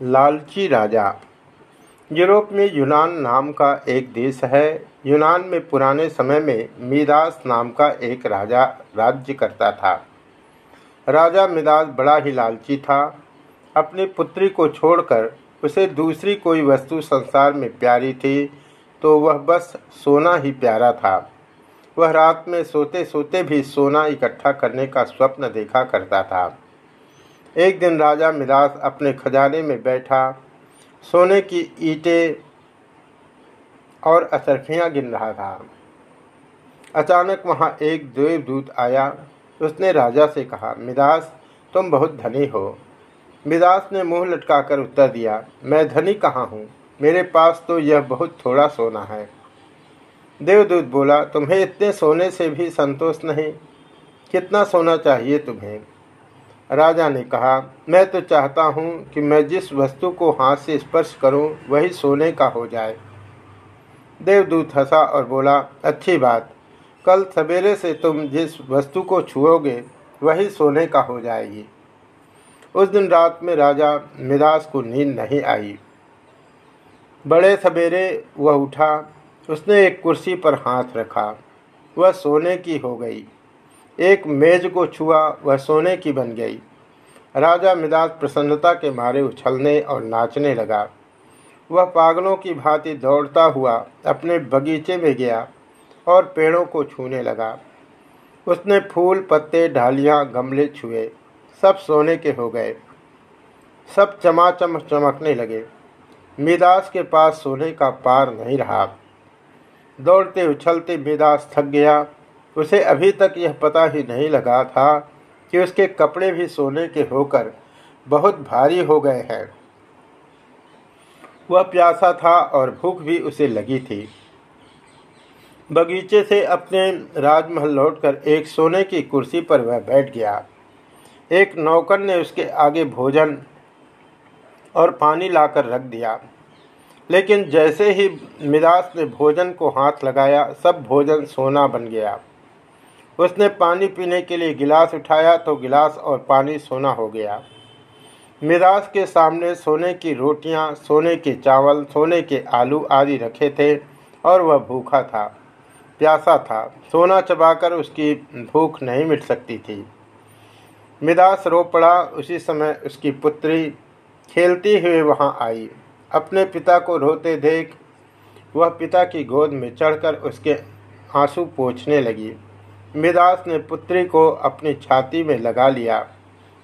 लालची राजा। यूरोप में यूनान नाम का एक देश है। यूनान में पुराने समय में मिदास नाम का एक राजा राज्य करता था। राजा मिदास बड़ा ही लालची था। अपनी पुत्री को छोड़कर उसे दूसरी कोई वस्तु संसार में प्यारी थी तो वह बस सोना ही प्यारा था। वह रात में सोते सोते भी सोना इकट्ठा करने का स्वप्न देखा करता था। एक दिन राजा मिदास अपने खजाने में बैठा, सोने की ईंटें और असरखियाँ गिन रहा था। अचानक वहाँ एक देवदूत आया। उसने राजा से कहा मिदास तुम बहुत धनी हो। मिदास ने मुँह लटकाकर उत्तर दिया, मैं धनी कहाँ हूँ? मेरे पास तो यह बहुत थोड़ा सोना है। देवदूत बोला, तुम्हें इतने सोने से भी संतोष नहीं। कितना सोना चाहिए तुम्हें? राजा ने कहा, मैं तो चाहता हूँ कि मैं जिस वस्तु को हाथ से स्पर्श करूँ, वही सोने का हो जाए। देवदूत हंसा और बोला, अच्छी बात। कल सवेरे से तुम जिस वस्तु को छुओगे, वही सोने का हो जाएगी। उस दिन रात में राजा मिदास को नींद नहीं आई। बड़े सवेरे वह उठा, उसने एक कुर्सी पर हाथ रखा, वह सोने की हो गई। एक मेज को छुआ, वह सोने की बन गई। राजा मिदास प्रसन्नता के मारे उछलने और नाचने लगा। वह पागलों की भांति दौड़ता हुआ अपने बगीचे में गया और पेड़ों को छूने लगा। उसने फूल, पत्ते, ढालियाँ, गमले छुए। सब सोने के हो गए। सब चमाचम चमकने लगे। मिदास के पास सोने का पार नहीं रहा। दौड़ते उछलते मिदास थक गया उसे अभी तक यह पता ही नहीं लगा था कि उसके कपड़े भी सोने के होकर बहुत भारी हो गए हैं। वह प्यासा था और भूख भी उसे लगी थी। बगीचे से अपने राजमहल लौटकर एक सोने की कुर्सी पर वह बैठ गया। एक नौकर ने उसके आगे भोजन और पानी लाकर रख दिया। लेकिन जैसे ही मिदास ने भोजन को हाथ लगाया, सब भोजन सोना बन गया। उसने पानी पीने के लिए गिलास उठाया तो गिलास और पानी सोना हो गया। मिदास के सामने सोने की रोटियाँ, सोने के चावल सोने के आलू आदि रखे थे और वह भूखा था प्यासा था। सोना चबाकर उसकी भूख नहीं मिट सकती थी। मिदास रो पड़ा। उसी समय उसकी पुत्री खेलती हुए वहाँ आई। अपने पिता को रोते देख वह पिता की गोद में चढ़कर उसके आँसू पोछने लगी। मिदास ने पुत्री को अपनी छाती में लगा लिया,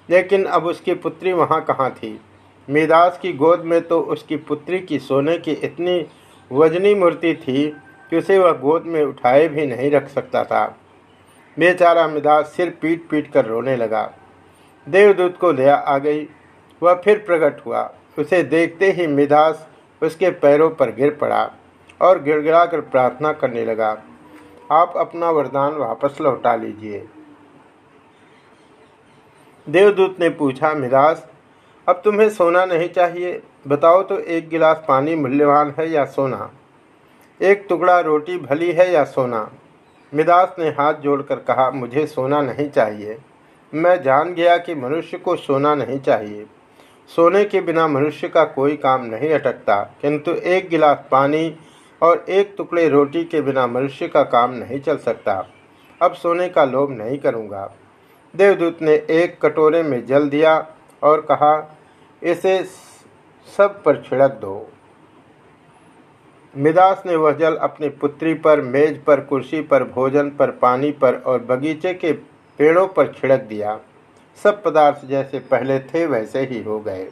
लेकिन अब उसकी पुत्री वहाँ कहाँ थी? मिदास की गोद में तो उसकी पुत्री की सोने की इतनी वजनी मूर्ति थी कि उसे वह गोद में उठाए भी नहीं रख सकता था। बेचारा मिदास सिर पीट पीट कर रोने लगा। देवदूत को दया आ गई। वह फिर प्रकट हुआ। उसे देखते ही मिदास उसके पैरों पर गिर पड़ा और गिड़गिड़ा कर प्रार्थना करने लगा। आप अपना वरदान वापस लौटा लीजिए। देवदूत ने पूछा मिदास अब तुम्हें सोना नहीं चाहिए। बताओ तो एक गिलास पानी मूल्यवान है या सोना? एक टुकड़ा रोटी भली है या सोना? मिदास ने हाथ जोड़कर कहा, मुझे सोना नहीं चाहिए। मैं जान गया कि मनुष्य को सोना नहीं चाहिए। सोने के बिना मनुष्य का कोई काम नहीं अटकता, किंतु एक गिलास पानी और एक टुकड़े रोटी के बिना मनुष्य का काम नहीं चल सकता। अब सोने का लोभ नहीं करूँगा। देवदूत ने एक कटोरे में जल दिया और कहा, इसे सब पर छिड़क दो। मिदास ने वह जल अपनी पुत्री पर, मेज पर, कुर्सी पर, भोजन पर, पानी पर और बगीचे के पेड़ों पर छिड़क दिया। सब पदार्थ जैसे पहले थे वैसे ही हो गए।